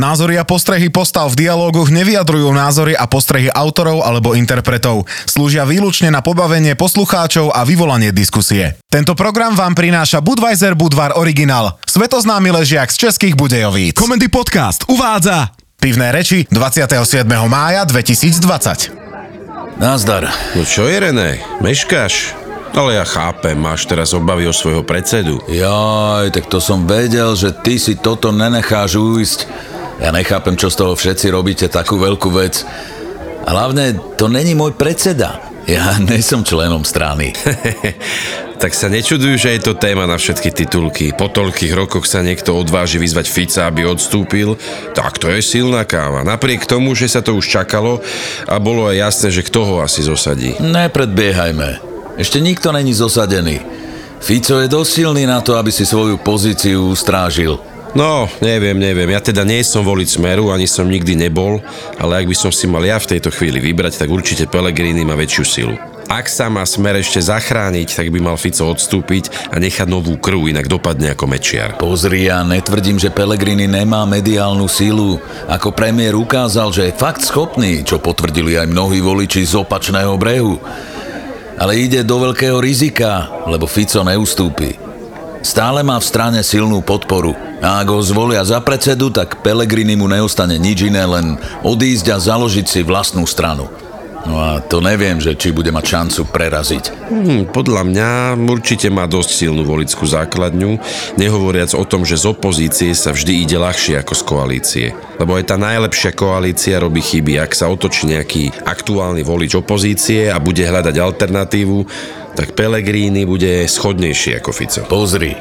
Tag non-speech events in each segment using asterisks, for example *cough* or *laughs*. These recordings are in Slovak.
Názory a postrehy postav v dialógoch nevyjadrujú názory a postrehy autorov alebo interpretov. Slúžia výlučne na pobavenie poslucháčov a vyvolanie diskusie. Tento program vám prináša Budweiser Budvar Original, svetoznámy ležiak z českých Budejovíc. Komendy Podcast uvádza Pivné reči 27. mája 2020. Nazdar. No čo je, René? Meškáš? Ale ja chápem, máš teraz obavy o svojho predsedu. Jaj, tak to som vedel, že ty si toto nenecháš uísť. Ja nechápem, čo z toho všetci robíte, takú veľkú vec. A hlavne, to není môj predseda. Ja *laughs* nesom členom strany. *laughs* tak sa nečudujú, že je to téma na všetky titulky. Po toľkých rokoch sa niekto odváži vyzvať Fica, aby odstúpil. Tak to je silná káva. Napriek tomu, že sa to už čakalo a bolo aj jasné, že kto ho asi zosadí. Nepredbiehajme. Ešte nikto není zosadený. Fico je dosť silný na to, aby si svoju pozíciu ustrážil. No, neviem, neviem. Ja teda nie som voliť Smeru, ani som nikdy nebol, ale ak by som si mal ja v tejto chvíli vybrať, tak určite Pelegrini má väčšiu silu. Ak sa má Smer ešte zachrániť, tak by mal Fico odstúpiť a nechať novú krv, inak dopadne ako mečiar. Pozri, ja netvrdím, že Pelegrini nemá mediálnu silu. Ako premiér ukázal, že je fakt schopný, čo potvrdili aj mnohí voliči z opačného brehu. Ale ide do veľkého rizika, lebo Fico neustúpi. Stále má v strane silnú podporu. A ak ho zvolia za predsedu, tak Pelegrini mu neostane nič iné, len odísť a založiť si vlastnú stranu. No a to neviem, že či bude mať šancu preraziť. Hmm, podľa mňa určite má dosť silnú volickú základňu, nehovoriac o tom, že z opozície sa vždy ide ľahšie ako z koalície. Lebo aj tá najlepšia koalícia robí chyby. Ak sa otočí nejaký aktuálny volič opozície a bude hľadať alternatívu, tak Pelegrini bude schodnejší ako Fico. Pozri,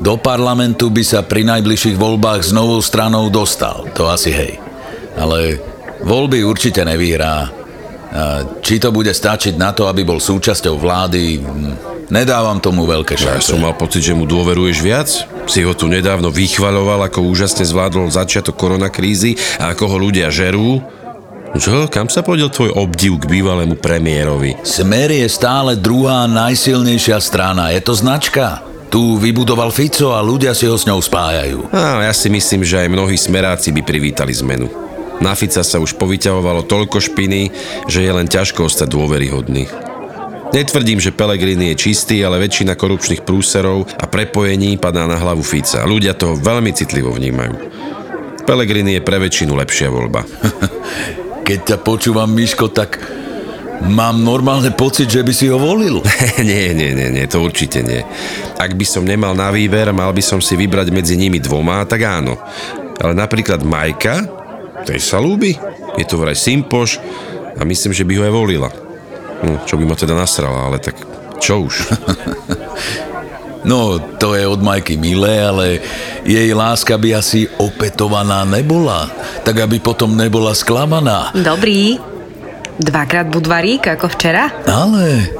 do parlamentu by sa pri najbližších voľbách s novou stranou dostal, to asi hej. Ale voľby určite nevyhrá. Či to bude stačiť na to, aby bol súčasťou vlády, nedávam tomu veľké šance. Ja som mal pocit, že mu dôveruješ viac. Si ho tu nedávno vychvaľoval, ako úžasne zvládol začiatok koronakrízy a ako ho ľudia žerú. Čo? Kam sa podiel tvoj obdiv k bývalému premiérovi? Smer je stále druhá najsilnejšia strana. Je to značka. Tu vybudoval Fico a ľudia si ho s ňou spájajú. A ja si myslím, že aj mnohí smeráci by privítali zmenu. Na Fica sa už povyťahovalo toľko špiny, že je len ťažko ostať dôveryhodný. Netvrdím, že Pelegrini je čistý, ale väčšina korupčných prúserov a prepojení padá na hlavu Fica. Ľudia to veľmi citlivo vnímajú. Pelegrini je pre väčšinu lepšia voľba. *laughs* Keď ťa počúvam, Miško, tak mám normálne pocit, že by si ho volil. *laughs* nie, nie, nie, nie, to určite nie. Ak by som nemal na výber, mal by som si vybrať medzi nimi dvoma, tak áno. Ale napríklad Majka, tej sa ľúbi. Je to vraj Simpoš a myslím, že by ho aj volila. Hm, čo by ma teda nasrala, ale tak čo už. *laughs* No, to je od Majky milé, ale jej láska by asi opetovaná nebola. Tak aby potom nebola sklamaná. Dobrý. Dvakrát budvarík, ako včera? Ale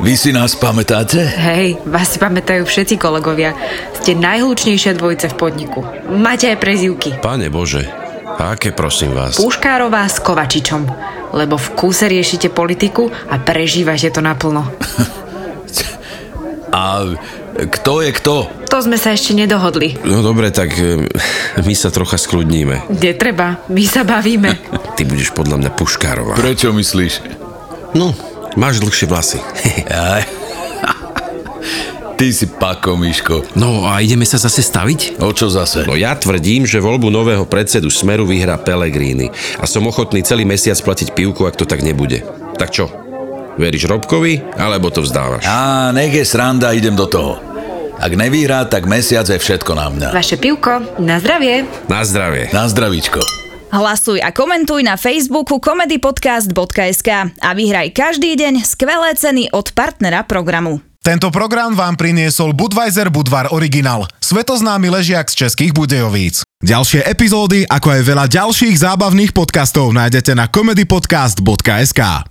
vy si nás pamätáte? Hej, vás si pamätajú všetci kolegovia. Ste najhlučnejšia dvojice v podniku. Máte aj prezivky. Pane Bože, aké prosím vás? Puškárová s Kovačičom. Lebo v kúse riešite politiku a prežívate to naplno. *laughs* a kto je kto? To sme sa ešte nedohodli. No dobre, tak e, my sa trocha skľudníme. Netreba, my sa bavíme. *laughs* Ty budeš podľa mňa Puškárová. Prečo myslíš? No, máš dlhšie vlasy. *laughs* *laughs* Ty si pako, Miško. No a ideme sa zase staviť? O čo zase? No ja tvrdím, že voľbu nového predsedu Smeru vyhrá Pelegrini a som ochotný celý mesiac platiť pivku, ak to tak nebude. Tak čo? Veríš Robkovi, alebo to vzdávaš? Á, nech je sranda, idem do toho. Ak nevyhrá, tak mesiac je všetko na mňa. Vaše pivko, na zdravie. Na zdravie. Na zdravíčko. Hlasuj a komentuj na Facebooku comedypodcast.sk a vyhraj každý deň skvelé ceny od partnera programu. Tento program vám priniesol Budweiser Budvar Original, svetoznámy ležiak z českých Budejovíc. Ďalšie epizódy, ako aj veľa ďalších zábavných podcastov nájdete na comedypodcast.sk.